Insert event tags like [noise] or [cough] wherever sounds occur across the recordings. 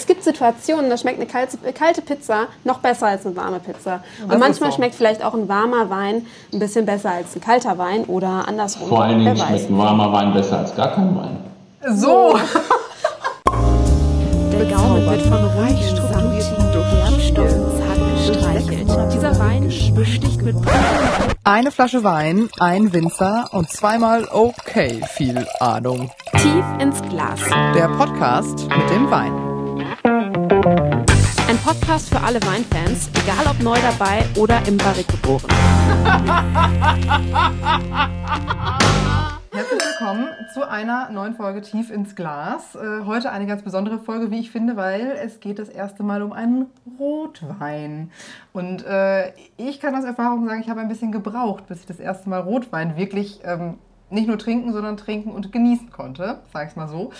es gibt Situationen, da schmeckt eine kalte, kalte Pizza noch besser als eine warme Pizza. Und manchmal so. schmeckt vielleicht auch ein warmer Wein ein bisschen besser als ein kalter Wein oder andersrum. Vor allen Dingen schmeckt ein warmer Wein besser als gar kein Wein. So. [laughs] Der Gaumen wird von reich strukturierten Duftstoffen gestreichelt. Dieser Wein besticht mit Eine Flasche Wein, ein Winzer und zweimal okay viel Ahnung. Tief ins Glas. Der Podcast mit dem Wein. Podcast für alle Weinfans, egal ob neu dabei oder im Barrik geboren. [laughs] Herzlich willkommen zu einer neuen Folge Tief ins Glas. Äh, heute eine ganz besondere Folge, wie ich finde, weil es geht das erste Mal um einen Rotwein. Und äh, ich kann aus Erfahrung sagen, ich habe ein bisschen gebraucht, bis ich das erste Mal Rotwein wirklich ähm, nicht nur trinken, sondern trinken und genießen konnte, sage ich mal so.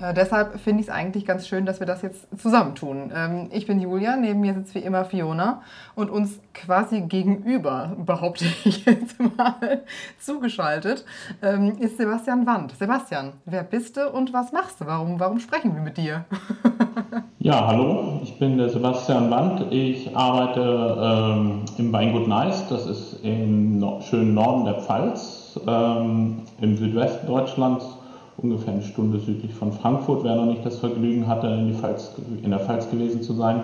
Äh, deshalb finde ich es eigentlich ganz schön, dass wir das jetzt zusammentun. Ähm, ich bin Julia, neben mir sitzt wie immer Fiona und uns quasi gegenüber, behaupte ich [laughs] jetzt mal, zugeschaltet, ähm, ist Sebastian Wand. Sebastian, wer bist du und was machst du? Warum, warum sprechen wir mit dir? [laughs] ja, hallo, ich bin der Sebastian Wand. Ich arbeite ähm, im Weingut Nice, das ist im no schönen Norden der Pfalz ähm, im Südwesten Deutschlands, ungefähr eine Stunde südlich von Frankfurt, wer noch nicht das Vergnügen hatte, in, Pfalz, in der Pfalz gewesen zu sein.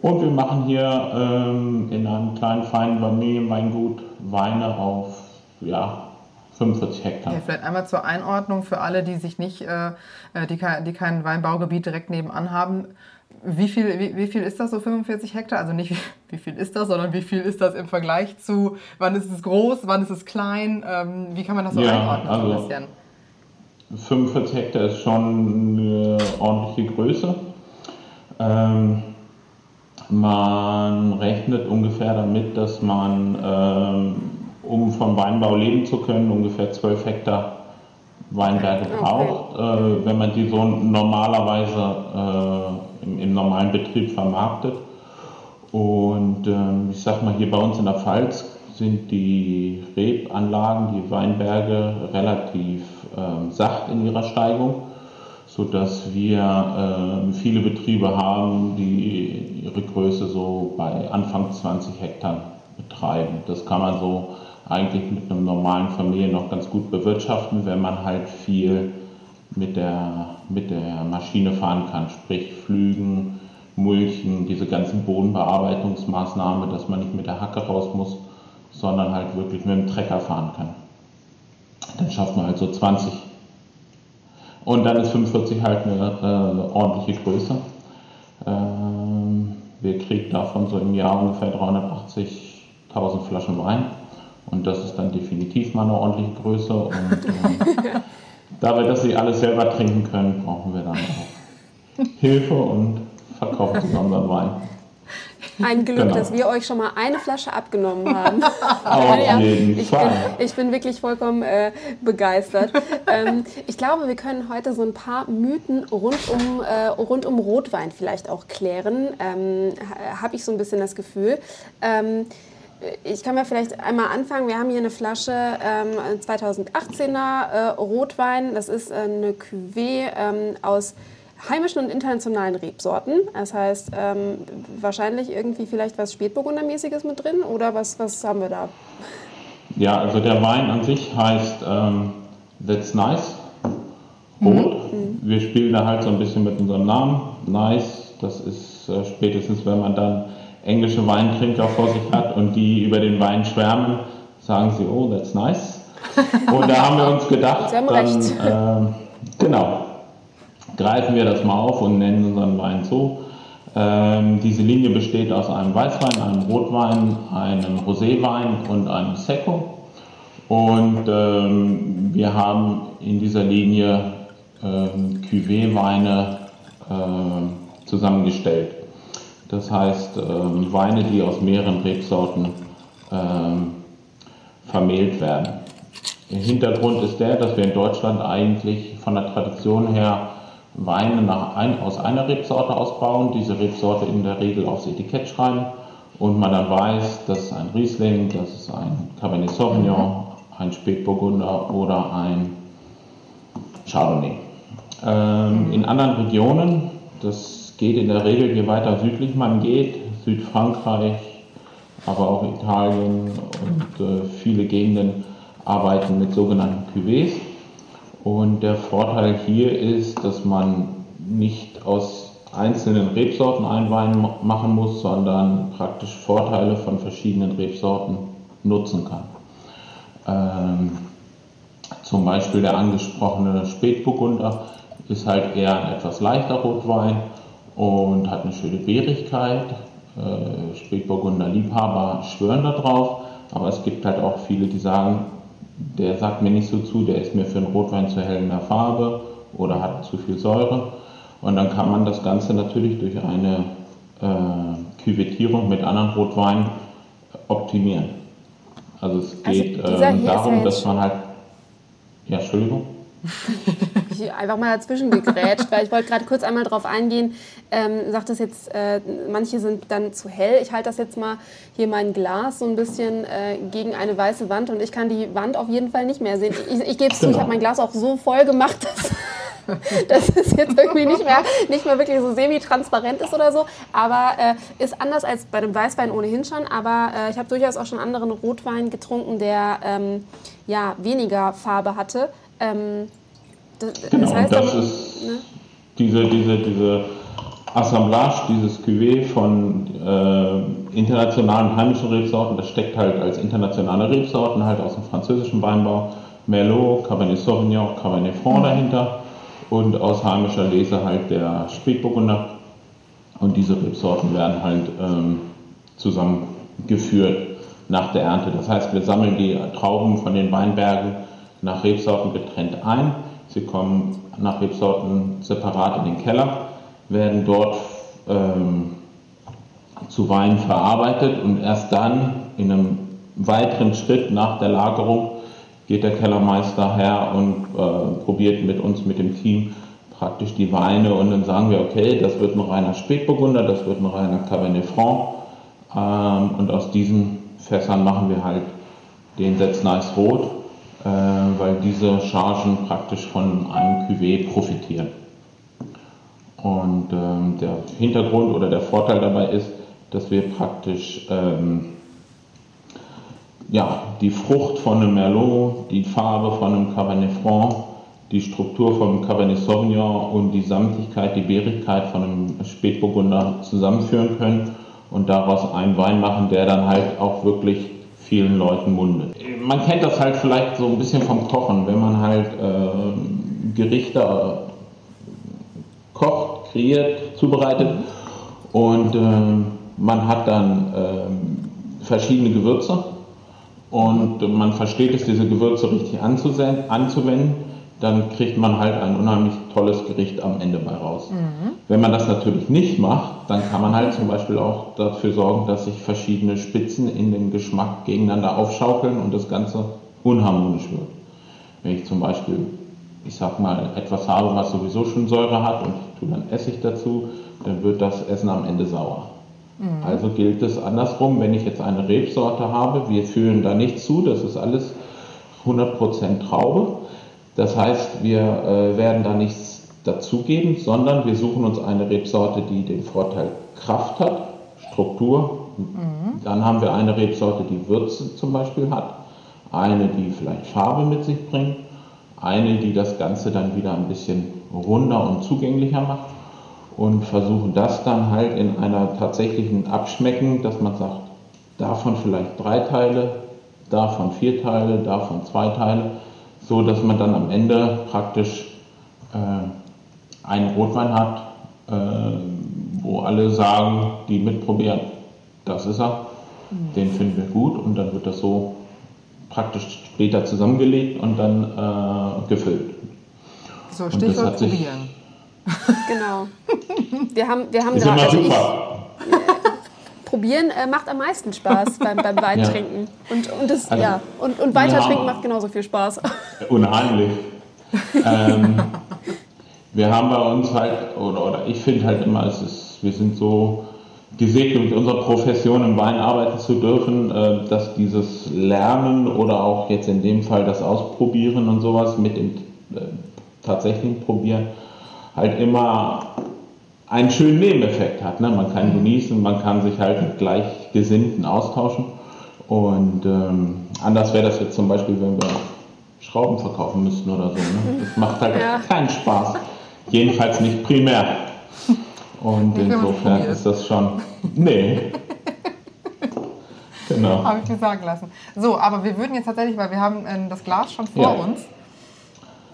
Und wir machen hier ähm, in einem kleinen, feinen Familienweingut Weine auf ja, 45 Hektar. Ja, vielleicht einmal zur Einordnung für alle, die sich nicht, äh, äh die, die kein Weinbaugebiet direkt nebenan haben. Wie viel, wie, wie, viel ist das so 45 Hektar? Also nicht wie, [laughs] wie, viel ist das, sondern wie viel ist das im Vergleich zu, wann ist es groß, wann ist es klein? Ähm, wie kann man das so ja, einordnen? Also ein bisschen? 45 Hektar ist schon eine ordentliche Größe. Ähm, man rechnet ungefähr damit, dass man, ähm, um vom Weinbau leben zu können, ungefähr 12 Hektar Weinberge braucht. Okay. Äh, wenn man die so normalerweise äh, im, im normalen Betrieb vermarktet. Und ähm, ich sag mal, hier bei uns in der Pfalz sind die Rebanlagen, die Weinberge relativ ähm, sacht in ihrer Steigung, sodass wir ähm, viele Betriebe haben, die ihre Größe so bei Anfang 20 Hektar betreiben. Das kann man so eigentlich mit einem normalen Familien noch ganz gut bewirtschaften, wenn man halt viel mit der, mit der Maschine fahren kann, sprich Flügen, Mulchen, diese ganzen Bodenbearbeitungsmaßnahmen, dass man nicht mit der Hacke raus muss, sondern halt wirklich mit dem Trecker fahren kann. Dann schafft man halt so 20. Und dann ist 45 halt eine äh, ordentliche Größe. Ähm, wir kriegen davon so im Jahr ungefähr 380.000 Flaschen Wein. Und das ist dann definitiv mal eine ordentliche Größe. Und, ähm, Dabei, dass sie alles selber trinken können, brauchen wir dann auch Hilfe und verkaufen sie unseren Wein. Ein Glück, genau. dass wir euch schon mal eine Flasche abgenommen haben. [laughs] [laughs] Auf ja, jeden ich, Fall. Bin, ich bin wirklich vollkommen äh, begeistert. ähm, ich glaube, wir können heute so ein paar Mythen rund um, äh, rund um Rotwein vielleicht auch klären. Ähm, Habe ich so ein bisschen das Gefühl. Ähm, ich kann mal vielleicht einmal anfangen. Wir haben hier eine Flasche ähm, 2018er äh, Rotwein. Das ist äh, eine Cuvée ähm, aus heimischen und internationalen Rebsorten. Das heißt, ähm, wahrscheinlich irgendwie vielleicht was Spätburgundermäßiges mit drin oder was, was haben wir da? Ja, also der Wein an sich heißt ähm, That's Nice, Rot. Mhm. Wir spielen da halt so ein bisschen mit unserem Namen. Nice, das ist äh, spätestens, wenn man dann englische Weintrinker vor sich hat und die über den Wein schwärmen, sagen sie, oh, that's nice. [laughs] Und da haben wir uns gedacht, dann, äh, genau, greifen wir das mal auf und nennen unseren Wein so. Ähm, diese Linie besteht aus einem Weißwein, einem Rotwein, einem Roséwein und einem Secco. Und ähm, wir haben in dieser Linie ähm, Cuvée-Weine äh, zusammengestellt. Das heißt, ähm, Weine, die aus mehreren Rebsorten ähm, vermehlt werden. Der Hintergrund ist der, dass wir in Deutschland eigentlich von der Tradition her Weine ein, aus einer Rebsorte ausbauen, diese Rebsorte in der Regel aufs Etikett schreiben und man dann weiß, das ist ein Riesling, das ist ein Cabernet Sauvignon, ein Spätburgunder oder ein Chardonnay. Ähm, in anderen Regionen, das geht in der Regel, je weiter südlich man geht, Südfrankreich, aber auch Italien und äh, viele Gegenden arbeiten mit sogenannten Cuvées. Und der Vorteil hier ist, dass man nicht aus einzelnen Rebsorten einen Wein machen muss, sondern praktisch Vorteile von verschiedenen Rebsorten nutzen kann. Ähm, zum Beispiel der angesprochene Spätburgunder ist halt eher ein etwas leichter Rotwein und hat eine schöne Beerigkeit. Äh, Spätburgunder Liebhaber schwören da drauf, aber es gibt halt auch viele, die sagen, der sagt mir nicht so zu, der ist mir für einen Rotwein zu hell in der Farbe oder hat zu viel Säure. Und dann kann man das Ganze natürlich durch eine äh, Küvettierung mit anderen Rotweinen optimieren. Also es also geht also äh, darum, dass man halt. Ja, Entschuldigung. Ich einfach mal dazwischen gegrätscht, weil ich wollte gerade kurz einmal darauf eingehen. Ähm, sagt das jetzt, äh, manche sind dann zu hell. Ich halte das jetzt mal hier mein Glas so ein bisschen äh, gegen eine weiße Wand und ich kann die Wand auf jeden Fall nicht mehr sehen. Ich, ich gebe es genau. zu, ich habe mein Glas auch so voll gemacht, dass [laughs] dass es jetzt irgendwie nicht mehr, nicht mehr wirklich so semi-transparent ist oder so. Aber äh, ist anders als bei dem Weißwein ohnehin schon. Aber äh, ich habe durchaus auch schon anderen Rotwein getrunken, der ähm, ja, weniger Farbe hatte. Ähm, das, genau, das, heißt, das ist ne? diese, diese, diese Assemblage, dieses Cuvée von äh, internationalen heimischen Rebsorten, das steckt halt als internationale Rebsorten halt aus dem französischen Weinbau. Merlot, Cabernet Sauvignon, Cabernet Franc mhm. dahinter und aus heimischer Lese halt der Spätburgunder. Und diese Rebsorten werden halt ähm, zusammengeführt nach der Ernte. Das heißt, wir sammeln die Trauben von den Weinbergen nach Rebsorten getrennt ein. Sie kommen nach Rebsorten separat in den Keller, werden dort ähm, zu Wein verarbeitet und erst dann in einem weiteren Schritt nach der Lagerung geht der Kellermeister her und äh, probiert mit uns, mit dem Team, praktisch die Weine und dann sagen wir, okay, das wird ein reiner Spätburgunder, das wird ein reiner Cabernet Franc ähm, und aus diesen Fässern machen wir halt den Setz Nice Rot, weil diese Chargen praktisch von einem Cuvée profitieren. Und ähm, der Hintergrund oder der Vorteil dabei ist, dass wir praktisch ähm, ja, die Frucht von einem Merlot, die Farbe von einem Cabernet Franc, die Struktur von einem Cabernet Sauvignon und die Samtigkeit, die Beerigkeit von einem Spätburgunder zusammenführen können und daraus einen Wein machen, der dann halt auch wirklich vielen Leuten mundet. Man kennt das halt vielleicht so ein bisschen vom Kochen, wenn man halt äh, Gerichte äh, kocht, kreiert, zubereitet und äh, man hat dann äh, verschiedene Gewürze und man versteht es, diese Gewürze richtig anzuwenden, dann kriegt man halt ein unheimlich tolles Gericht am Ende bei raus. Mhm. Wenn man das natürlich nicht macht, dann kann man halt zum Beispiel auch dafür sorgen, dass sich verschiedene Spitzen in den Geschmack gegeneinander aufschaukeln und das Ganze unharmonisch wird. Wenn ich zum Beispiel, ich sag mal, etwas habe, was sowieso schon Säure hat und ich tue dann Essig dazu, dann wird das Essen am Ende sauer. Mhm. Also gilt es andersrum, wenn ich jetzt eine Rebsorte habe, wir fühlen da nichts zu, das ist alles 100% Traube. Das heißt, wir äh, werden da nichts dazugeben, sondern wir suchen uns eine Rebsorte, die den Vorteil Kraft hat, Struktur. Mhm. Dann haben wir eine Rebsorte, die Würze zum Beispiel hat, eine, die vielleicht Farbe mit sich bringt, eine, die das Ganze dann wieder ein bisschen runder und zugänglicher macht und versuchen das dann halt in einer tatsächlichen Abschmecken, dass man sagt, davon vielleicht drei Teile, davon vier Teile, davon zwei Teile, so dass man dann am Ende praktisch äh, einen Rotwein hat, äh, wo alle sagen, die mitprobieren, das ist er, mhm. den finden wir gut und dann wird das so praktisch später zusammengelegt und dann äh, gefüllt. So, Stichwort probieren. Genau. Wir haben, wir haben gerade. Also ich, probieren äh, macht am meisten Spaß beim, beim [laughs] Weintrinken. Ja. Und, und, das, also, ja. und, und weiter trinken macht genauso viel Spaß. Unheimlich. ähm, wir haben bei uns halt, oder, oder ich finde halt immer, es ist, wir sind so gesegnet mit unserer Profession im Wein arbeiten zu dürfen, äh, dass dieses Lernen oder auch jetzt in dem Fall das Ausprobieren und sowas mit dem äh, tatsächlichen Probieren halt immer einen schönen Nebeneffekt hat. Ne? Man kann genießen, man kann sich halt mit Gleichgesinnten austauschen. Und ähm, anders wäre das jetzt zum Beispiel, wenn wir Schrauben verkaufen müssten oder so. Ne? Das macht halt ja. keinen Spaß. Jedenfalls nicht primär. Und insofern ist das schon. Nee. genau. [laughs] Habe ich dir sagen lassen. So, aber wir würden jetzt tatsächlich, weil wir haben äh, das Glas schon vor ja. uns.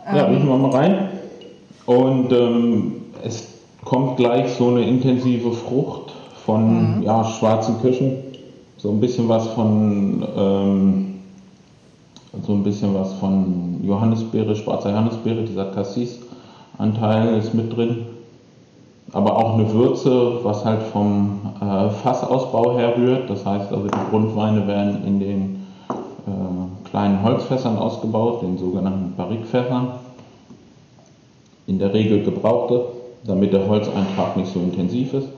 Ja, riechen wir mal rein. Und ähm, es kommt gleich so eine intensive Frucht von mhm. ja, schwarzen Kirschen. So ein bisschen was von ähm, so ein bisschen was von Johannisbeere, schwarzer Johannisbeere, dieser Cassis-Anteil ist mit drin. Aber auch eine Würze, was halt vom äh, Fassausbau her rührt. Das heißt also, die Grundweine werden in den äh, kleinen Holzfässern ausgebaut, den sogenannten Barrikfässern. In der Regel gebrauchte, damit der Holzeintrag nicht so intensiv ist.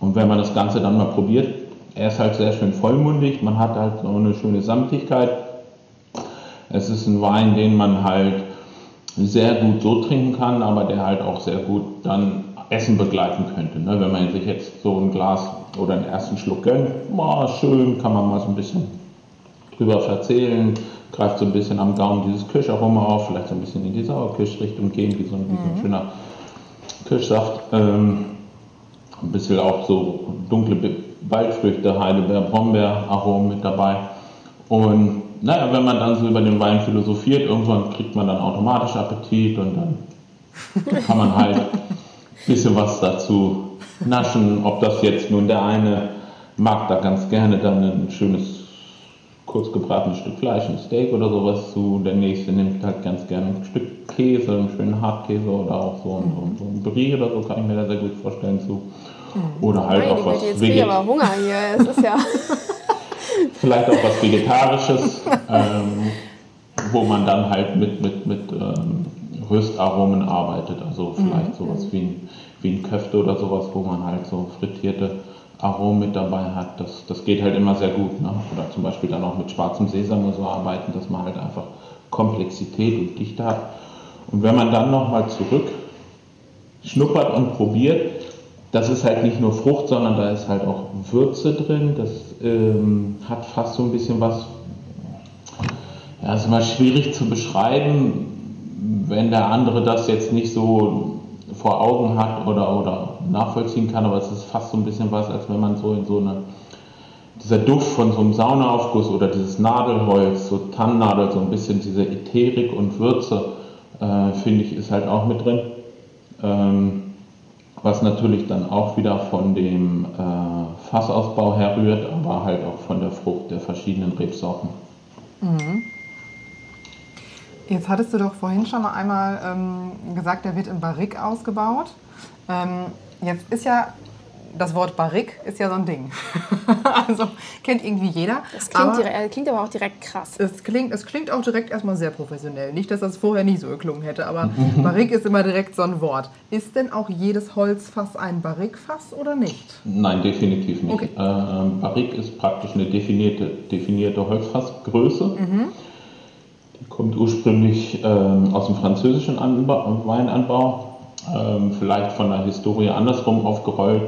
Und wenn man das Ganze dann mal probiert, er ist halt sehr schön vollmundig, man hat halt so eine schöne Samtigkeit. Es ist ein Wein, den man halt sehr gut so trinken kann, aber der halt auch sehr gut dann Essen begleiten könnte. Ne? Wenn man sich jetzt so ein Glas oder einen ersten Schluck gönnt, boah, schön, kann man mal so ein bisschen drüber verzählen, greift so ein bisschen am Gaumen dieses Kirscharoma auf, vielleicht so ein bisschen in die Sauerkirschrichtung gehen, wie so, ein, wie so ein mhm. schöner Kirschsaft. Ähm, ein bisschen auch so dunkle Waldfrüchte, Heidelbeer, Brombeer-Aromen mit dabei. Und naja, wenn man dann so über den Wein philosophiert, irgendwann kriegt man dann automatisch Appetit und dann [laughs] kann man halt ein bisschen was dazu naschen. Ob das jetzt nun der eine mag da ganz gerne dann ein schönes kurz gebratenes Stück Fleisch, ein Steak oder sowas zu. Der nächste nimmt halt ganz gerne ein Stück Käse, einen schönen Hartkäse oder auch so ein, so ein Brie oder so, kann ich mir da sehr gut vorstellen zu. Mhm. Oder halt Nein, auch was jetzt Veget aber Hunger hier. Es ist ja [laughs] Vielleicht auch was Vegetarisches, ähm, wo man dann halt mit, mit, mit ähm, Röstaromen arbeitet. Also vielleicht mhm. sowas wie ein, wie ein Köfte oder sowas, wo man halt so frittierte Aromen mit dabei hat. Das, das geht halt immer sehr gut. Ne? Oder zum Beispiel dann auch mit schwarzem Sesam oder so arbeiten, dass man halt einfach Komplexität und Dichte hat. Und wenn man dann nochmal zurück schnuppert und probiert, das ist halt nicht nur Frucht, sondern da ist halt auch Würze drin. Das ähm, hat fast so ein bisschen was, ja, ist immer schwierig zu beschreiben, wenn der andere das jetzt nicht so vor Augen hat oder, oder nachvollziehen kann, aber es ist fast so ein bisschen was, als wenn man so in so eine, dieser Duft von so einem Saunaaufguss oder dieses Nadelholz, so Tannennadel, so ein bisschen diese Ätherik und Würze, äh, finde ich, ist halt auch mit drin. Ähm, was natürlich dann auch wieder von dem äh, Fassausbau herrührt, aber halt auch von der Frucht der verschiedenen Rebsorten. Mhm. Jetzt hattest du doch vorhin schon mal einmal ähm, gesagt, der wird im Barrik ausgebaut. Ähm, jetzt ist ja das Wort Barrik ist ja so ein Ding. [laughs] also kennt irgendwie jeder. Das klingt, aber, direkt, klingt aber auch direkt krass. Es klingt, es klingt auch direkt erstmal sehr professionell. Nicht, dass das vorher nie so geklungen hätte, aber [laughs] Barrik ist immer direkt so ein Wort. Ist denn auch jedes Holzfass ein Barrikfass oder nicht? Nein, definitiv nicht. Okay. Ähm, Barrik ist praktisch eine definierte, definierte Holzfassgröße. Mhm. Kommt ursprünglich ähm, aus dem französischen Anbau, Weinanbau. Ähm, vielleicht von der Historie andersrum aufgerollt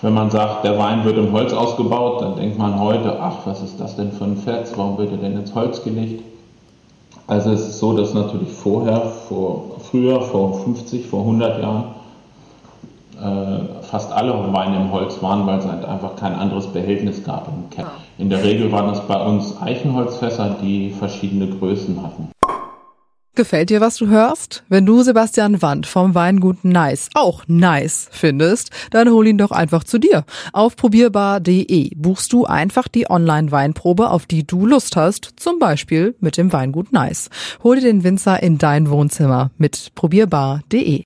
wenn man sagt, der Wein wird im Holz ausgebaut, dann denkt man heute, ach, was ist das denn für ein Fetz, warum wird er denn ins Holz gelegt? Also es ist so, dass natürlich vorher, vor, früher, vor 50, vor 100 Jahren, äh, fast alle Weine im Holz waren, weil es halt einfach kein anderes Behältnis gab im Keller. In der Regel waren es bei uns Eichenholzfässer, die verschiedene Größen hatten. Gefällt dir, was du hörst? Wenn du Sebastian Wand vom Weingut Nice auch nice findest, dann hol ihn doch einfach zu dir. Auf probierbar.de buchst du einfach die Online-Weinprobe, auf die du Lust hast, zum Beispiel mit dem Weingut Nice. Hol dir den Winzer in dein Wohnzimmer mit probierbar.de.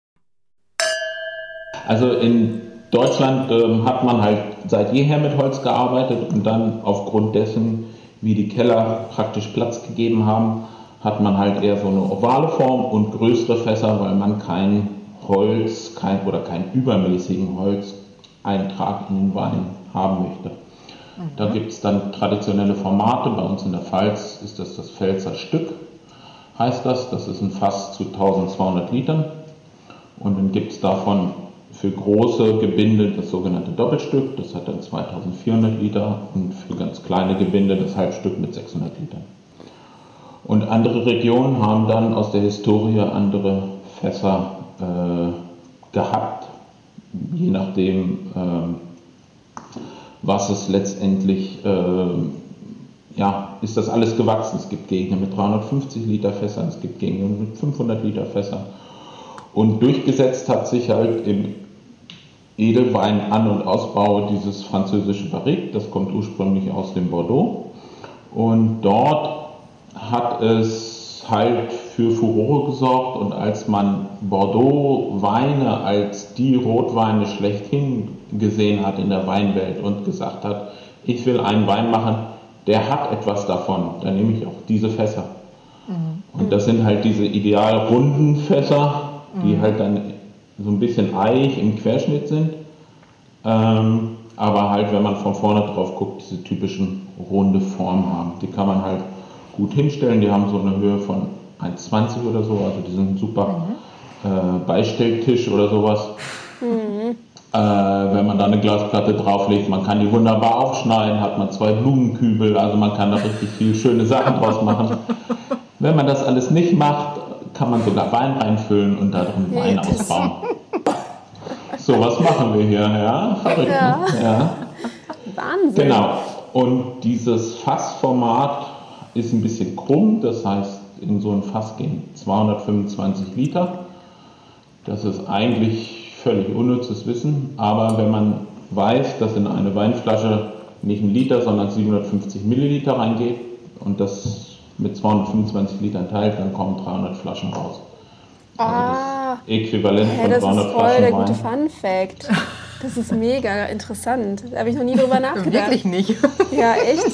Also in Deutschland ähm, hat man halt seit jeher mit Holz gearbeitet und dann aufgrund dessen, wie die Keller praktisch Platz gegeben haben, hat man halt eher so eine ovale Form und größere Fässer, weil man kein Holz kein, oder keinen übermäßigen Holzeintrag in den Wein haben möchte. Mhm. Da gibt es dann traditionelle Formate. Bei uns in der Pfalz ist das das Pfälzer Stück. heißt das. Das ist ein Fass zu 1200 Litern. Und dann gibt es davon für große Gebinde das sogenannte Doppelstück, das hat dann 2400 Liter. Und für ganz kleine Gebinde das Halbstück mit 600 Litern. Und andere Regionen haben dann aus der Historie andere Fässer äh, gehabt, je nachdem, äh, was es letztendlich, äh, ja, ist das alles gewachsen. Es gibt Gegner mit 350 Liter Fässern, es gibt Gegner mit 500 Liter Fässern. Und durchgesetzt hat sich halt im Edelwein An- und Ausbau dieses französische Barrique, das kommt ursprünglich aus dem Bordeaux. Und dort hat es halt für Furore gesorgt und als man Bordeaux-Weine als die Rotweine schlechthin gesehen hat in der Weinwelt und gesagt hat, ich will einen Wein machen, der hat etwas davon, dann nehme ich auch diese Fässer. Mhm. Und das sind halt diese ideal runden Fässer, die mhm. halt dann so ein bisschen eich im Querschnitt sind. Ähm, aber halt, wenn man von vorne drauf guckt, diese typischen runde Formen haben. Die kann man halt gut hinstellen. Die haben so eine Höhe von 1,20 oder so, also die sind super mhm. äh, Beistelltisch oder sowas. Mhm. Äh, wenn man da eine Glasplatte drauflegt, man kann die wunderbar aufschneiden, hat man zwei Blumenkübel, also man kann da richtig viele schöne Sachen draus machen. [laughs] Wenn man das alles nicht macht, kann man sogar Wein reinfüllen und da drin Wein ausbauen. So, was machen wir hier? Ja, verrückt. Ja. Ne? ja. Wahnsinn. Genau. Und dieses Fassformat ist ein bisschen krumm, das heißt, in so ein Fass gehen 225 Liter. Das ist eigentlich völlig unnützes Wissen, aber wenn man weiß, dass in eine Weinflasche nicht ein Liter, sondern 750 Milliliter reingeht und das mit 225 Litern teilt, dann kommen 300 Flaschen raus. Ah, also äquivalent hey, von 300 Flaschen. Das ist voll der gute Fun Fact. Das ist mega interessant. Da habe ich noch nie drüber [laughs] nachgedacht. Wirklich nicht. Ja, echt?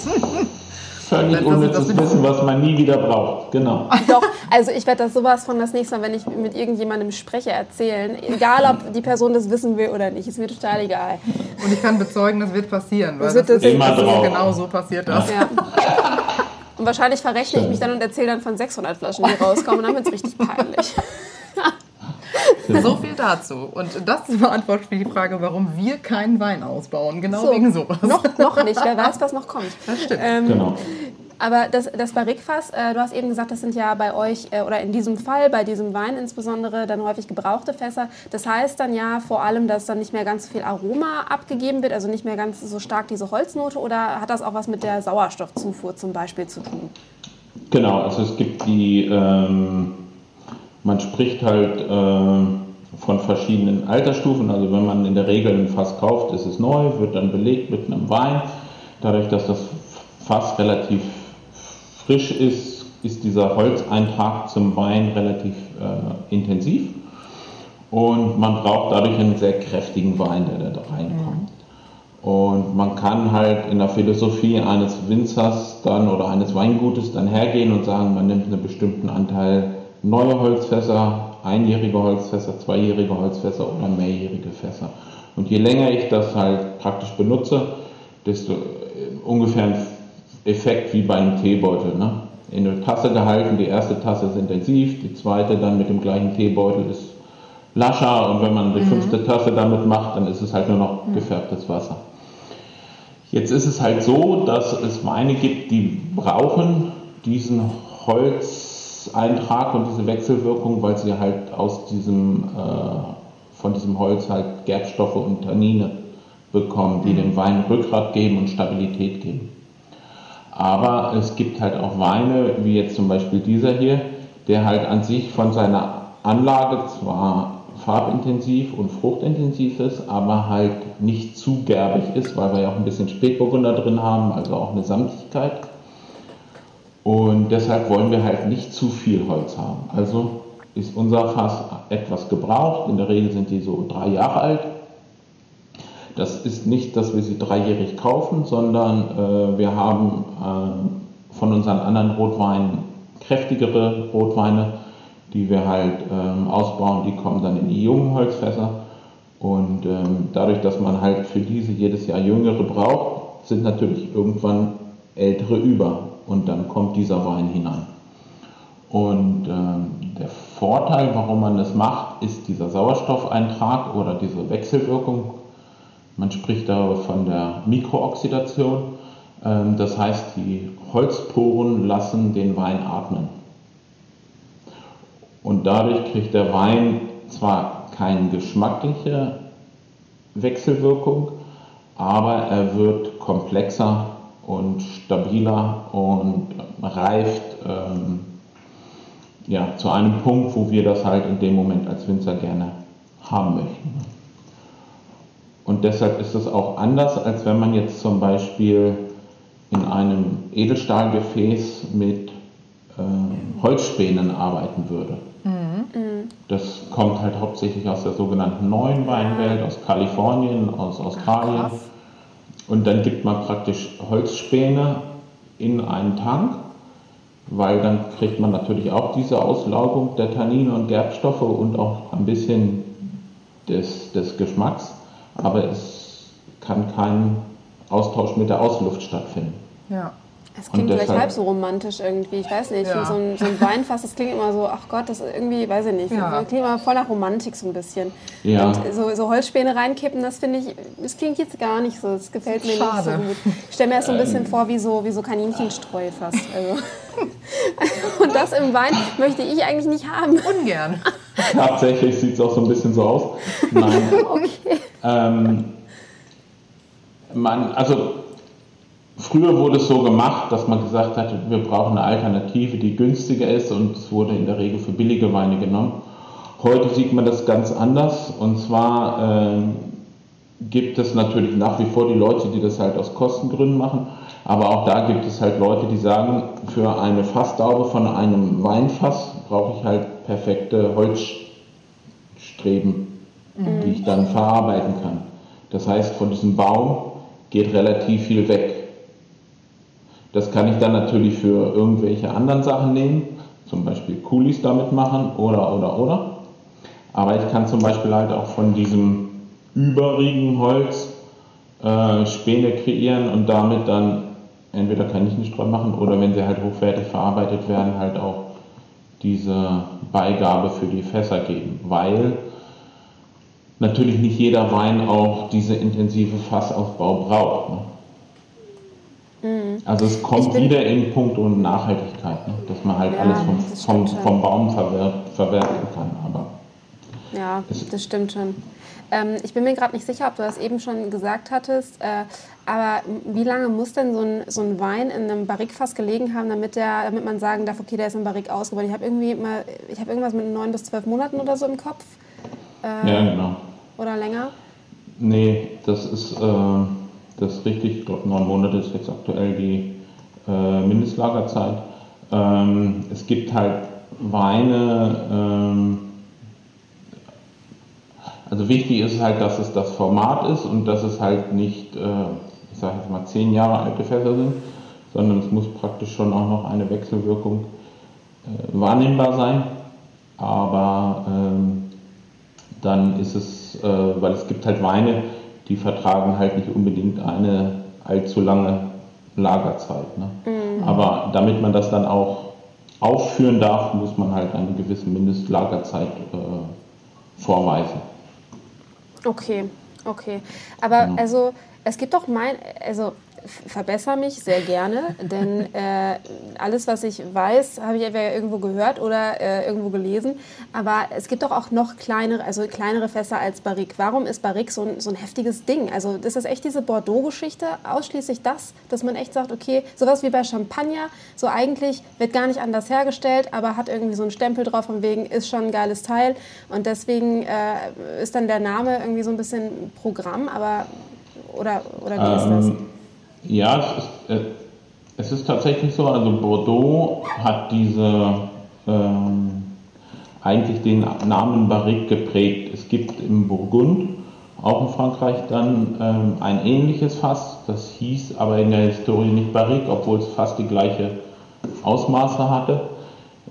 Völlig unnützes Wissen, was man nie wieder braucht. Genau. Doch, also ich werde das sowas von das nächste Mal, wenn ich mit irgendjemandem spreche, erzählen. Egal, ob die Person das wissen will oder nicht. Ist mir total egal. Und ich kann bezeugen, das wird passieren. Weil das, wird das, das immer drauf. genau so passiert das. Ja. [laughs] Und wahrscheinlich verrechne ich mich dann und erzähle dann von 600 Flaschen, die rauskommen. Und dann wird es richtig peinlich. So viel dazu. Und das beantwortet für die Frage, warum wir keinen Wein ausbauen. Genau so, wegen sowas. Noch, noch nicht. Wer weiß, was noch kommt. Das stimmt. Ähm, genau. Aber das, das Barrikfass, äh, du hast eben gesagt, das sind ja bei euch, äh, oder in diesem Fall, bei diesem Wein insbesondere, dann häufig gebrauchte Fässer. Das heißt dann ja vor allem, dass dann nicht mehr ganz viel Aroma abgegeben wird, also nicht mehr ganz so stark diese Holznote, oder hat das auch was mit der Sauerstoffzufuhr zum Beispiel zu tun? Genau, also es gibt die, ähm, man spricht halt äh, von verschiedenen Altersstufen, also wenn man in der Regel ein Fass kauft, ist es neu, wird dann belegt mit einem Wein. Dadurch, dass das Fass relativ frisch ist, ist dieser Holzeintrag zum Wein relativ äh, intensiv und man braucht dadurch einen sehr kräftigen Wein, der da reinkommt. Mhm. Und man kann halt in der Philosophie eines Winzers dann oder eines Weingutes dann hergehen und sagen, man nimmt einen bestimmten Anteil neue Holzfässer, einjährige Holzfässer, zweijährige Holzfässer oder mehrjährige Fässer. Und je länger ich das halt praktisch benutze, desto äh, ungefähr ein Effekt wie bei einem Teebeutel. Ne? In eine Tasse gehalten, die erste Tasse ist intensiv, die zweite dann mit dem gleichen Teebeutel ist lascher und wenn man die mhm. fünfte Tasse damit macht, dann ist es halt nur noch mhm. gefärbtes Wasser. Jetzt ist es halt so, dass es Weine gibt, die brauchen diesen Holzeintrag und diese Wechselwirkung, weil sie halt aus diesem, äh, von diesem Holz halt Gerbstoffe und Tannine bekommen, die mhm. dem Wein Rückgrat geben und Stabilität geben. Aber es gibt halt auch Weine, wie jetzt zum Beispiel dieser hier, der halt an sich von seiner Anlage zwar farbintensiv und fruchtintensiv ist, aber halt nicht zu gerbig ist, weil wir ja auch ein bisschen Spätburgunder drin haben, also auch eine Samtigkeit. Und deshalb wollen wir halt nicht zu viel Holz haben. Also ist unser Fass etwas gebraucht. In der Regel sind die so drei Jahre alt. Das ist nicht, dass wir sie dreijährig kaufen, sondern äh, wir haben äh, von unseren anderen Rotweinen kräftigere Rotweine, die wir halt ähm, ausbauen. Die kommen dann in die jungen Holzfässer. Und ähm, dadurch, dass man halt für diese jedes Jahr jüngere braucht, sind natürlich irgendwann ältere über. Und dann kommt dieser Wein hinein. Und ähm, der Vorteil, warum man das macht, ist dieser Sauerstoffeintrag oder diese Wechselwirkung. Man spricht da von der Mikrooxidation. Ähm, das heißt, die Holzporen lassen den Wein atmen. Und dadurch kriegt der Wein zwar keine geschmackliche Wechselwirkung, aber er wird komplexer und stabiler und reift ähm, ja, zu einem Punkt, wo wir das halt in dem Moment als Winzer gerne haben möchten. Und deshalb ist es auch anders, als wenn man jetzt zum Beispiel in einem Edelstahlgefäß mit äh, Holzspänen arbeiten würde. Mhm. Das kommt halt hauptsächlich aus der sogenannten neuen Weinwelt, aus Kalifornien, aus Australien. Ach, und dann gibt man praktisch Holzspäne in einen Tank, weil dann kriegt man natürlich auch diese Auslaugung der Tannine und Gerbstoffe und auch ein bisschen des, des Geschmacks, aber es kann kein Austausch mit der Außenluft stattfinden. Ja. Es klingt vielleicht halb so romantisch irgendwie. Ich weiß nicht. Ja. So, ein, so, ein, Weinfass, das klingt immer so, ach Gott, das ist irgendwie, weiß ich nicht. Ja. Das klingt immer voll nach Romantik so ein bisschen. Ja. Und so, so Holzspäne reinkippen, das finde ich, das klingt jetzt gar nicht so. Das gefällt mir Schade. nicht so gut. Ich stelle mir das so ein bisschen ähm. vor wie so, wie so Kaninchenstreu fast. Also. [laughs] Und das im Wein möchte ich eigentlich nicht haben. Ungern. Tatsächlich sieht es auch so ein bisschen so aus. Nein. [laughs] okay. Ähm, man, also Früher wurde es so gemacht, dass man gesagt hat, wir brauchen eine Alternative, die günstiger ist und es wurde in der Regel für billige Weine genommen. Heute sieht man das ganz anders und zwar äh, gibt es natürlich nach wie vor die Leute, die das halt aus Kostengründen machen, aber auch da gibt es halt Leute, die sagen, für eine Fassdaube von einem Weinfass brauche ich halt perfekte Holzstreben, mhm. die ich dann verarbeiten kann. Das heißt, von diesem Baum geht relativ viel weg. Das kann ich dann natürlich für irgendwelche anderen Sachen nehmen, zum Beispiel Kulis damit machen oder, oder, oder. Aber ich kann zum Beispiel halt auch von diesem übrigen Holz äh, Späne kreieren und damit dann entweder Kaninchenstreu machen oder wenn sie halt hochwertig verarbeitet werden, halt auch diese Beigabe für die Fässer geben, weil natürlich nicht jeder Wein auch diese intensive Fassaufbau braucht. Ne? Mhm. Also es kommt wieder in Punkt und Nachhaltigkeit, ne? dass man halt ja, alles vom, vom, vom Baum verwerten, verwerten kann. Aber ja, das stimmt schon. Ähm, ich bin mir gerade nicht sicher, ob du das eben schon gesagt hattest, äh, aber wie lange muss denn so ein, so ein Wein in einem Barrikfass gelegen haben, damit, der, damit man sagen darf, okay, der ist im Barrik ausgebaut? Ich habe irgendwie mal, ich habe irgendwas mit neun bis zwölf Monaten oder so im Kopf. Äh, ja, genau. Oder länger? Nee, das ist... Äh das ist richtig, ich glaube neun Monate ist jetzt aktuell die äh, Mindestlagerzeit. Ähm, es gibt halt Weine, ähm, also wichtig ist halt, dass es das Format ist und dass es halt nicht, äh, ich sage jetzt mal, zehn Jahre alte Fässer sind, sondern es muss praktisch schon auch noch eine Wechselwirkung äh, wahrnehmbar sein. Aber ähm, dann ist es, äh, weil es gibt halt Weine, die vertragen halt nicht unbedingt eine allzu lange Lagerzeit. Ne? Mhm. Aber damit man das dann auch aufführen darf, muss man halt eine gewisse Mindestlagerzeit äh, vorweisen. Okay, okay. Aber ja. also es gibt doch mein, also verbessere mich sehr gerne, denn äh, alles, was ich weiß, habe ich entweder irgendwo gehört oder äh, irgendwo gelesen. Aber es gibt doch auch noch kleinere, also kleinere Fässer als Barrique. Warum ist Barrique so ein, so ein heftiges Ding? Also ist das echt diese Bordeaux-Geschichte, ausschließlich das, dass man echt sagt, okay, sowas wie bei Champagner, so eigentlich wird gar nicht anders hergestellt, aber hat irgendwie so einen Stempel drauf von wegen, ist schon ein geiles Teil. Und deswegen äh, ist dann der Name irgendwie so ein bisschen Programm, aber oder, oder wie ähm, ist das? Ja, es ist, äh, es ist tatsächlich so. Also Bordeaux hat diese ähm, eigentlich den Namen Barrique geprägt. Es gibt im Burgund, auch in Frankreich, dann ähm, ein ähnliches Fass. Das hieß aber in der Historie nicht Barrique, obwohl es fast die gleiche Ausmaße hatte.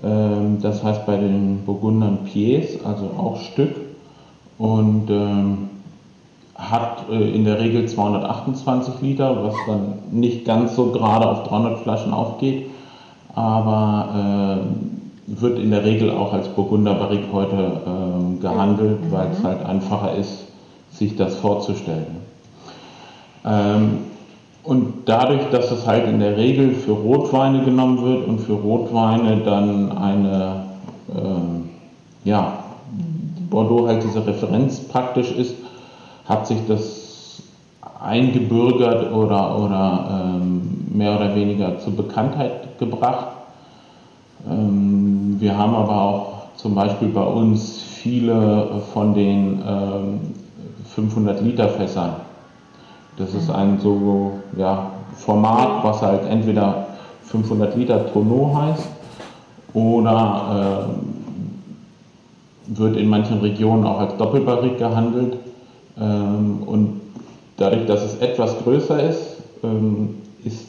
Ähm, das heißt bei den Burgundern Pièce, also auch Stück. Und ähm, hat äh, in der Regel 228 Liter, was dann nicht ganz so gerade auf 300 Flaschen aufgeht. Aber wird in der Regel auch als Burgunder Barrique heute ähm, gehandelt, mhm. weil es halt einfacher ist, sich das vorzustellen. Ähm, und dadurch, dass es halt in der Regel für Rotweine genommen wird und für Rotweine dann eine, äh, ja, Bordeaux halt diese Referenz praktisch ist, hat sich das eingebürgert oder, oder ähm, mehr oder weniger zur Bekanntheit gebracht. Ähm, wir haben aber auch zum Beispiel bei uns viele von den ähm, 500 Liter Fässern. Das ist ein so ja, Format, was halt entweder 500 Liter Tonneau heißt oder äh, wird in manchen Regionen auch als Doppelbarrik gehandelt. Ähm, und dadurch, dass es etwas größer ist, ähm, ist,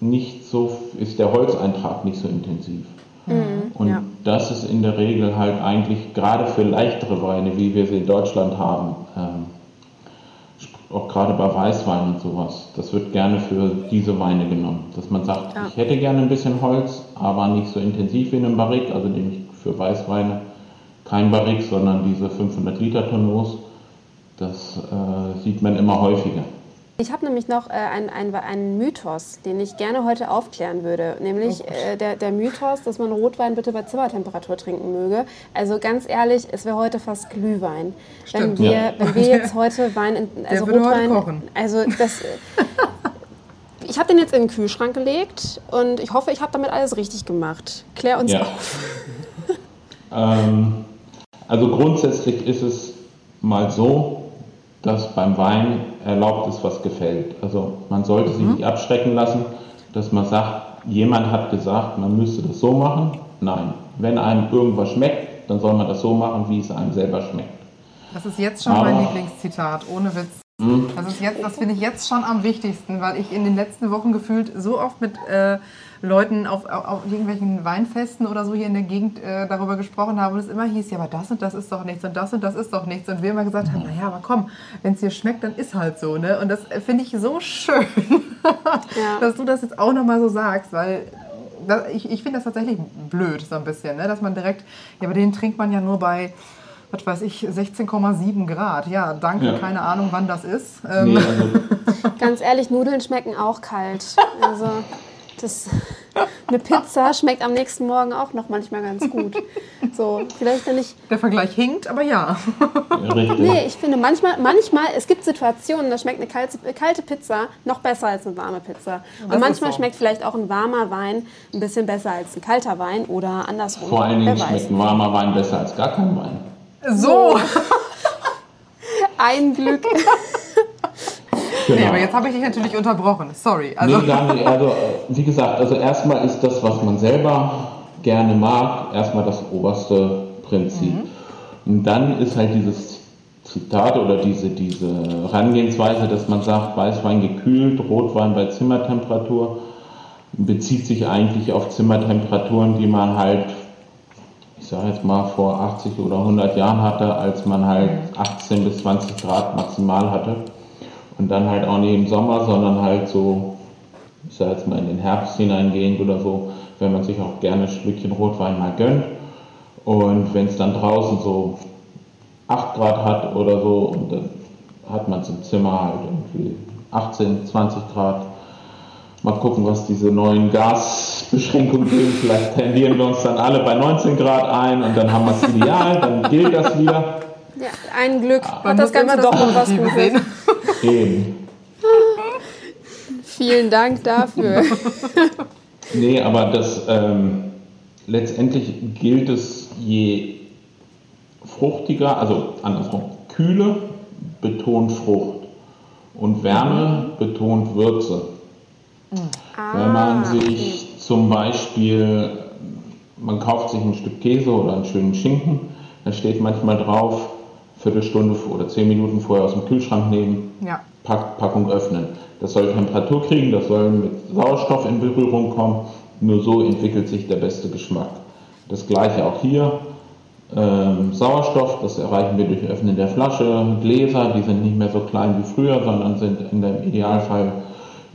nicht so, ist der Holzeintrag nicht so intensiv. Mhm, und ja. das ist in der Regel halt eigentlich gerade für leichtere Weine, wie wir sie in Deutschland haben, ähm, auch gerade bei Weißwein und sowas, das wird gerne für diese Weine genommen. Dass man sagt, ja. ich hätte gerne ein bisschen Holz, aber nicht so intensiv wie in einem Barrique, also nämlich für Weißweine kein Barrique, sondern diese 500 Liter Tonneaus. Das äh, sieht man immer häufiger. Ich habe nämlich noch äh, einen, einen, einen Mythos, den ich gerne heute aufklären würde. Nämlich oh äh, der, der Mythos, dass man Rotwein bitte bei Zimmertemperatur trinken möge. Also ganz ehrlich, es wäre heute fast Glühwein. Stimmt. Wenn wir, ja. wenn wir jetzt [laughs] heute Wein, in, also der Rotwein, heute kochen. also das. ich habe den jetzt in den Kühlschrank gelegt und ich hoffe, ich habe damit alles richtig gemacht. Klär uns ja. auf. [laughs] ähm, also grundsätzlich ist es mal so, dass beim Wein erlaubt ist, was gefällt. Also man sollte sich mhm. nicht abschrecken lassen, dass man sagt, jemand hat gesagt, man müsste das so machen. Nein, wenn einem irgendwas schmeckt, dann soll man das so machen, wie es einem selber schmeckt. Das ist jetzt schon Aber, mein Lieblingszitat, ohne Witz. Mhm. Das, ist jetzt, das finde ich jetzt schon am wichtigsten, weil ich in den letzten Wochen gefühlt so oft mit äh, Leuten auf, auf, auf, irgendwelchen Weinfesten oder so hier in der Gegend äh, darüber gesprochen habe und es immer hieß, ja, aber das und das ist doch nichts und das und das ist doch nichts. Und wir immer gesagt haben, naja, aber komm, wenn es dir schmeckt, dann ist halt so. Ne? Und das finde ich so schön, [laughs] ja. dass du das jetzt auch nochmal so sagst, weil ich, ich finde das tatsächlich blöd, so ein bisschen, ne? dass man direkt, ja, aber den trinkt man ja nur bei was weiß ich, 16,7 Grad. Ja, danke, ja. keine Ahnung, wann das ist. Ähm. Nee, also [laughs] Ganz ehrlich, Nudeln schmecken auch kalt. Also das, eine Pizza schmeckt am nächsten Morgen auch noch manchmal ganz gut. So, vielleicht wenn ich. Der Vergleich hinkt, aber ja. ja nee, ich finde manchmal, manchmal, es gibt Situationen, da schmeckt eine kalte, kalte Pizza noch besser als eine warme Pizza. Und das manchmal so. schmeckt vielleicht auch ein warmer Wein ein bisschen besser als ein kalter Wein oder andersrum. Vor allen Dingen schmeckt ein warmer Wein besser als gar kein Wein. So. [laughs] ein Glück. Genau. Nee, aber jetzt habe ich dich natürlich unterbrochen. Sorry. Also. Nee, Daniel, also äh, wie gesagt, also erstmal ist das, was man selber gerne mag, erstmal das oberste Prinzip. Mhm. Und dann ist halt dieses Zitat oder diese, diese Herangehensweise, dass man sagt, Weißwein gekühlt, Rotwein bei Zimmertemperatur, bezieht sich eigentlich auf Zimmertemperaturen, die man halt, sage jetzt mal, vor 80 oder 100 Jahren hatte, als man halt 18 bis 20 Grad maximal hatte. Und dann halt auch nicht im Sommer, sondern halt so, ich sag jetzt mal in den Herbst hineingehend oder so, wenn man sich auch gerne ein Stückchen Rotwein mal gönnt. Und wenn es dann draußen so 8 Grad hat oder so, und dann hat man es im Zimmer halt irgendwie 18, 20 Grad. Mal gucken, was diese neuen Gasbeschränkungen bringen. Vielleicht tendieren wir uns dann alle bei 19 Grad ein und dann haben wir es ideal, dann gilt das wieder. Ja, ein Glück hat das Ganze doch noch was Gutes. Eben. [laughs] Vielen Dank dafür. [laughs] nee, aber das ähm, letztendlich gilt es, je fruchtiger, also andersrum, Kühle betont Frucht und Wärme mhm. betont Würze. Ah, Wenn man sich okay. Zum Beispiel, man kauft sich ein Stück Käse oder einen schönen Schinken, da steht manchmal drauf, Viertelstunde oder zehn Minuten vorher aus dem Kühlschrank nehmen, ja. Pack, Packung öffnen. Das soll Temperatur kriegen, das soll mit Sauerstoff in Berührung kommen. Nur so entwickelt sich der beste Geschmack. Das gleiche auch hier. Ähm, Sauerstoff, das erreichen wir durch Öffnen der Flasche. Gläser, die sind nicht mehr so klein wie früher, sondern sind in dem Idealfall ein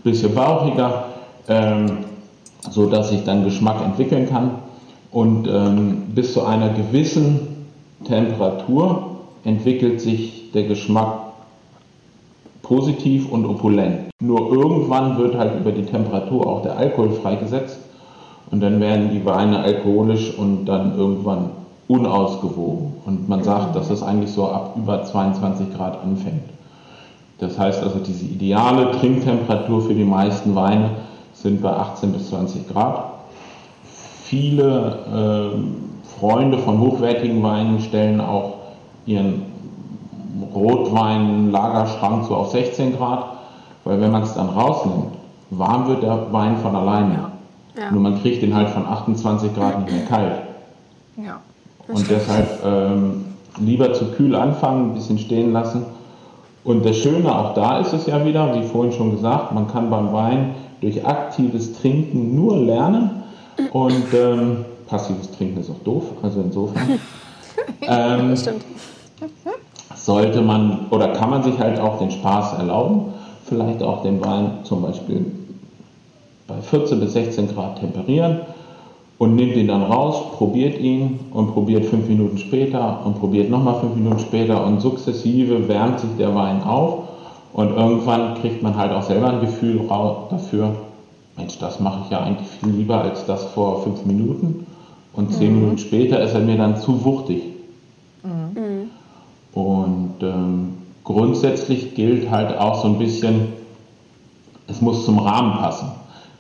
bisschen bauchiger, ähm, so dass sich dann Geschmack entwickeln kann. Und ähm, bis zu einer gewissen Temperatur entwickelt sich der Geschmack positiv und opulent. Nur irgendwann wird halt über die Temperatur auch der Alkohol freigesetzt und dann werden die Weine alkoholisch und dann irgendwann unausgewogen. Und man sagt, dass es eigentlich so ab über 22 Grad anfängt. Das heißt also, diese ideale Trinktemperatur für die meisten Weine sind bei 18 bis 20 Grad. Viele äh, Freunde von hochwertigen Weinen stellen auch ihren Rotwein-Lagerschrank so auf 16 Grad, weil wenn man es dann rausnimmt, warm wird der Wein von alleine. Ja. Nur man kriegt den halt von 28 Grad nicht mehr kalt. Ja. Und deshalb ähm, lieber zu kühl anfangen, ein bisschen stehen lassen. Und das Schöne auch da ist es ja wieder, wie vorhin schon gesagt, man kann beim Wein durch aktives Trinken nur lernen. Und ähm, passives Trinken ist auch doof, also insofern. [laughs] ähm, stimmt. Sollte man oder kann man sich halt auch den Spaß erlauben, vielleicht auch den Wein zum Beispiel bei 14 bis 16 Grad temperieren und nimmt ihn dann raus, probiert ihn und probiert fünf Minuten später und probiert nochmal fünf Minuten später und sukzessive wärmt sich der Wein auf und irgendwann kriegt man halt auch selber ein Gefühl dafür, Mensch, das mache ich ja eigentlich viel lieber als das vor fünf Minuten und zehn mhm. Minuten später ist er mir dann zu wuchtig. Mhm. Und ähm, grundsätzlich gilt halt auch so ein bisschen, es muss zum Rahmen passen.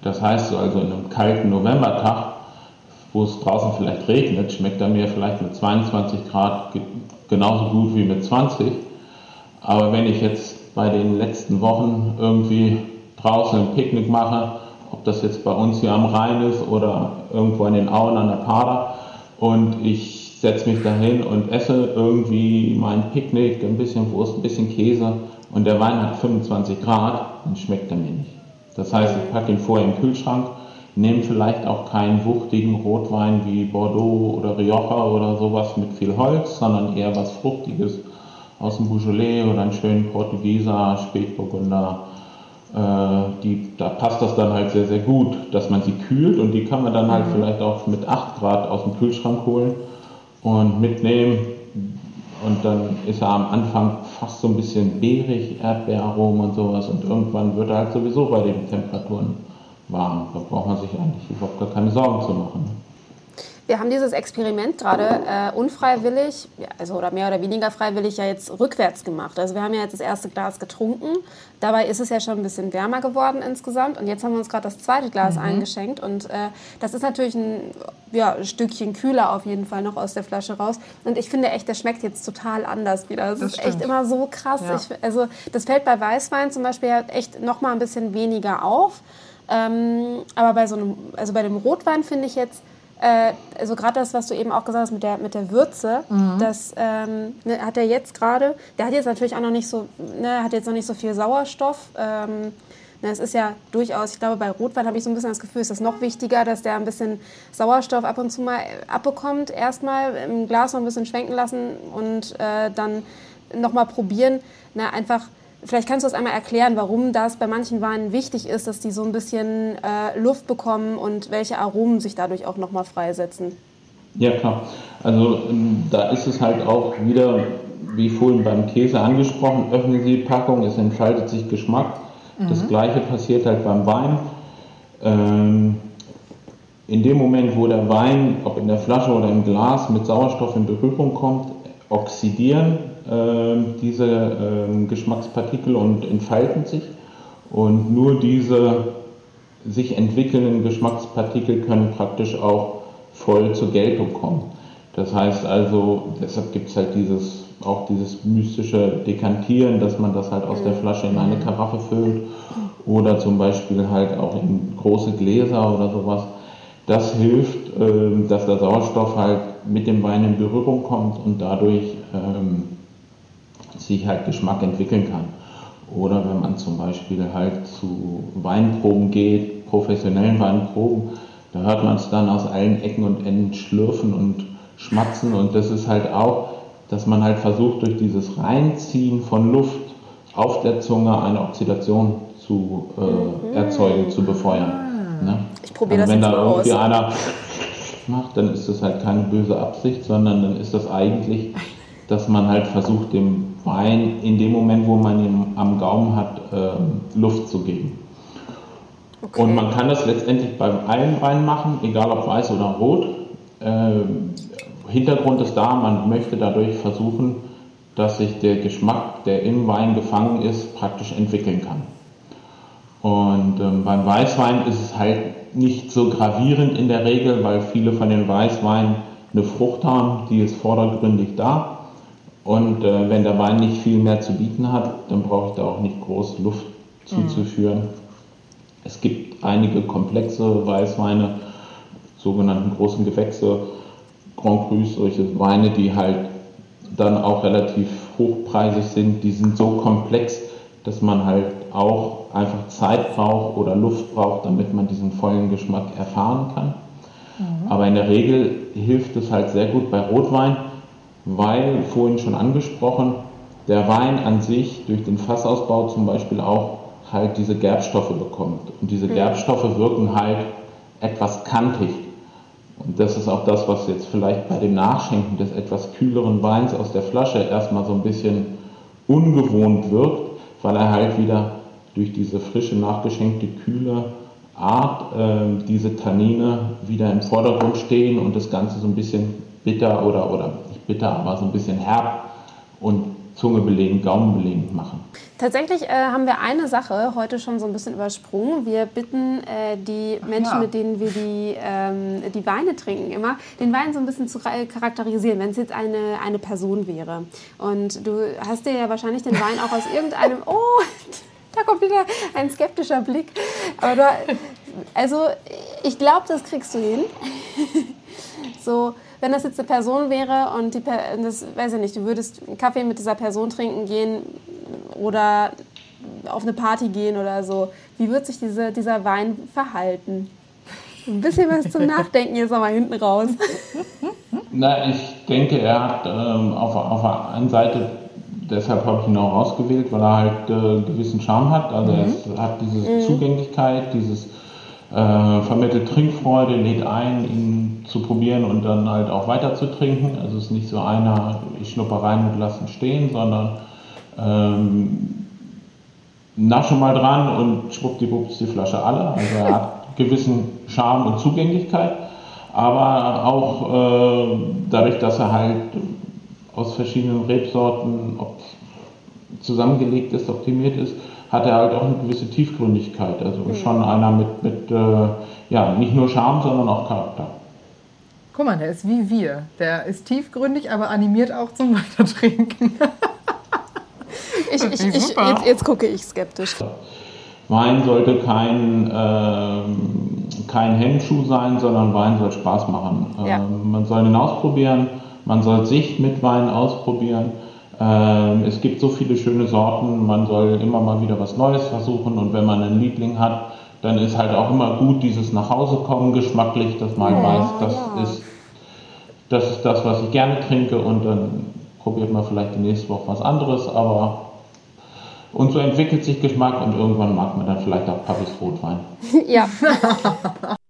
Das heißt also in einem kalten Novembertag wo es draußen vielleicht regnet, schmeckt er mir vielleicht mit 22 Grad genauso gut wie mit 20. Aber wenn ich jetzt bei den letzten Wochen irgendwie draußen ein Picknick mache, ob das jetzt bei uns hier am Rhein ist oder irgendwo in den Auen an der Pader und ich setze mich dahin und esse irgendwie mein Picknick, ein bisschen Wurst, ein bisschen Käse und der Wein hat 25 Grad, dann schmeckt er mir nicht. Das heißt, ich packe ihn vorher im Kühlschrank nehmen vielleicht auch keinen wuchtigen Rotwein wie Bordeaux oder Rioja oder sowas mit viel Holz, sondern eher was Fruchtiges aus dem Beaujolais oder einen schönen Portugieser, Spätburgunder. Äh, die, da passt das dann halt sehr, sehr gut, dass man sie kühlt und die kann man dann halt mhm. vielleicht auch mit 8 Grad aus dem Kühlschrank holen und mitnehmen. Und dann ist er am Anfang fast so ein bisschen beerig, Erdbeeraromen und sowas und irgendwann wird er halt sowieso bei den Temperaturen warm. Da braucht man sich eigentlich überhaupt gar keine Sorgen zu machen. Wir haben dieses Experiment gerade äh, unfreiwillig, also oder mehr oder weniger freiwillig ja jetzt rückwärts gemacht. Also wir haben ja jetzt das erste Glas getrunken. Dabei ist es ja schon ein bisschen wärmer geworden insgesamt. Und jetzt haben wir uns gerade das zweite Glas mhm. eingeschenkt. Und äh, das ist natürlich ein ja, Stückchen kühler auf jeden Fall noch aus der Flasche raus. Und ich finde echt, der schmeckt jetzt total anders wieder. Das, das ist stimmt. echt immer so krass. Ja. Ich, also das fällt bei Weißwein zum Beispiel ja echt noch mal ein bisschen weniger auf. Ähm, aber bei so einem, also bei dem Rotwein finde ich jetzt, äh, also gerade das, was du eben auch gesagt hast mit der, mit der Würze, mhm. das ähm, ne, hat er jetzt gerade, der hat jetzt natürlich auch noch nicht so, ne, hat jetzt noch nicht so viel Sauerstoff. Ähm, ne, es ist ja durchaus, ich glaube, bei Rotwein habe ich so ein bisschen das Gefühl, ist das noch wichtiger, dass der ein bisschen Sauerstoff ab und zu mal abbekommt. Erstmal im Glas noch ein bisschen schwenken lassen und äh, dann nochmal probieren. Ne, einfach Vielleicht kannst du das einmal erklären, warum das bei manchen Weinen wichtig ist, dass die so ein bisschen äh, Luft bekommen und welche Aromen sich dadurch auch nochmal freisetzen. Ja, klar. Also ähm, da ist es halt auch wieder, wie vorhin beim Käse angesprochen, öffnen Sie die Packung, es entfaltet sich Geschmack. Mhm. Das gleiche passiert halt beim Wein. Ähm, in dem Moment, wo der Wein, ob in der Flasche oder im Glas, mit Sauerstoff in Berührung kommt, oxidieren diese äh, Geschmackspartikel und entfalten sich. Und nur diese sich entwickelnden Geschmackspartikel können praktisch auch voll zur Geltung kommen. Das heißt also, deshalb gibt es halt dieses, auch dieses mystische Dekantieren, dass man das halt aus der Flasche in eine Karaffe füllt oder zum Beispiel halt auch in große Gläser oder sowas. Das hilft, äh, dass der Sauerstoff halt mit dem Wein in Berührung kommt und dadurch sich halt Geschmack entwickeln kann. Oder wenn man zum Beispiel halt zu Weinproben geht, professionellen Weinproben, da hört man es dann aus allen Ecken und Enden schlürfen und schmatzen und das ist halt auch, dass man halt versucht durch dieses Reinziehen von Luft auf der Zunge eine Oxidation zu äh, mhm. erzeugen, zu befeuern. Ne? Ich probiere also das wenn da irgendwie aus. einer [laughs] macht, dann ist das halt keine böse Absicht, sondern dann ist das eigentlich, dass man halt versucht, dem Wein in dem Moment, wo man ihn am Gaumen hat, äh, Luft zu geben. Okay. Und man kann das letztendlich bei allen Weinen machen, egal ob weiß oder rot. Äh, Hintergrund ist da, man möchte dadurch versuchen, dass sich der Geschmack, der im Wein gefangen ist, praktisch entwickeln kann. Und ähm, beim Weißwein ist es halt nicht so gravierend in der Regel, weil viele von den Weißweinen eine Frucht haben, die ist vordergründig da. Und äh, wenn der Wein nicht viel mehr zu bieten hat, dann brauche ich da auch nicht groß Luft zuzuführen. Mhm. Es gibt einige komplexe Weißweine, sogenannten großen Gewächse, Grand Cru, solche Weine, die halt dann auch relativ hochpreisig sind, die sind so komplex, dass man halt auch einfach Zeit braucht oder Luft braucht, damit man diesen vollen Geschmack erfahren kann. Mhm. Aber in der Regel hilft es halt sehr gut bei Rotwein, weil, vorhin schon angesprochen, der Wein an sich durch den Fassausbau zum Beispiel auch halt diese Gerbstoffe bekommt. Und diese mhm. Gerbstoffe wirken halt etwas kantig. Und das ist auch das, was jetzt vielleicht bei dem Nachschenken des etwas kühleren Weins aus der Flasche erstmal so ein bisschen ungewohnt wirkt, weil er halt wieder durch diese frische, nachgeschenkte, kühle Art äh, diese Tannine wieder im Vordergrund stehen und das Ganze so ein bisschen bitter oder, oder bitter, aber so ein bisschen herb und Zunge belegen, Gaumen belegen machen. Tatsächlich äh, haben wir eine Sache heute schon so ein bisschen übersprungen. Wir bitten äh, die Menschen, ja. mit denen wir die, ähm, die Weine trinken, immer den Wein so ein bisschen zu charakterisieren, wenn es jetzt eine, eine Person wäre. Und du hast dir ja wahrscheinlich den Wein auch aus irgendeinem... [laughs] Oh, da kommt wieder ein skeptischer Blick. Aber du, also ich glaube, das kriegst du hin. [laughs] so wenn das jetzt eine Person wäre und die, das weiß ich nicht, du würdest einen Kaffee mit dieser Person trinken gehen oder auf eine Party gehen oder so, wie wird sich diese, dieser Wein verhalten? Ein bisschen was zum Nachdenken jetzt nochmal hinten raus. Na, ich denke, er hat ähm, auf, auf der einen Seite, deshalb habe ich ihn auch ausgewählt, weil er halt äh, gewissen Charme hat. Also mhm. er hat diese mhm. Zugänglichkeit, dieses äh, vermittelt Trinkfreude, lädt ein, ihn zu probieren und dann halt auch weiter zu trinken. Also es ist nicht so einer, ich schnupper rein und lasse ihn stehen, sondern ähm, nasche mal dran und schwuppdiwupps die Flasche alle. Also er hat [laughs] gewissen Charme und Zugänglichkeit, aber auch äh, dadurch, dass er halt aus verschiedenen Rebsorten zusammengelegt ist, optimiert ist, hat er halt auch eine gewisse Tiefgründigkeit. Also mhm. schon einer mit, mit äh, ja, nicht nur Charme, sondern auch Charakter. Guck mal, der ist wie wir. Der ist tiefgründig, aber animiert auch zum [laughs] Weitertrinken. ich, ich, ich, jetzt, jetzt, gucke ich skeptisch. Wein sollte kein, äh, kein Hemmschuh sein, sondern Wein soll Spaß machen. Ja. Ähm, man soll ihn ausprobieren, man soll sich mit Wein ausprobieren. Ähm, es gibt so viele schöne Sorten, man soll immer mal wieder was Neues versuchen und wenn man einen Liebling hat, dann ist halt auch immer gut dieses Nachhausekommen geschmacklich, dass man ja, weiß, das, ja. ist, das ist das, was ich gerne trinke und dann probiert man vielleicht die nächste Woche was anderes, aber und so entwickelt sich Geschmack und irgendwann mag man dann vielleicht auch Pappis Rotwein. [laughs] Ja. [laughs]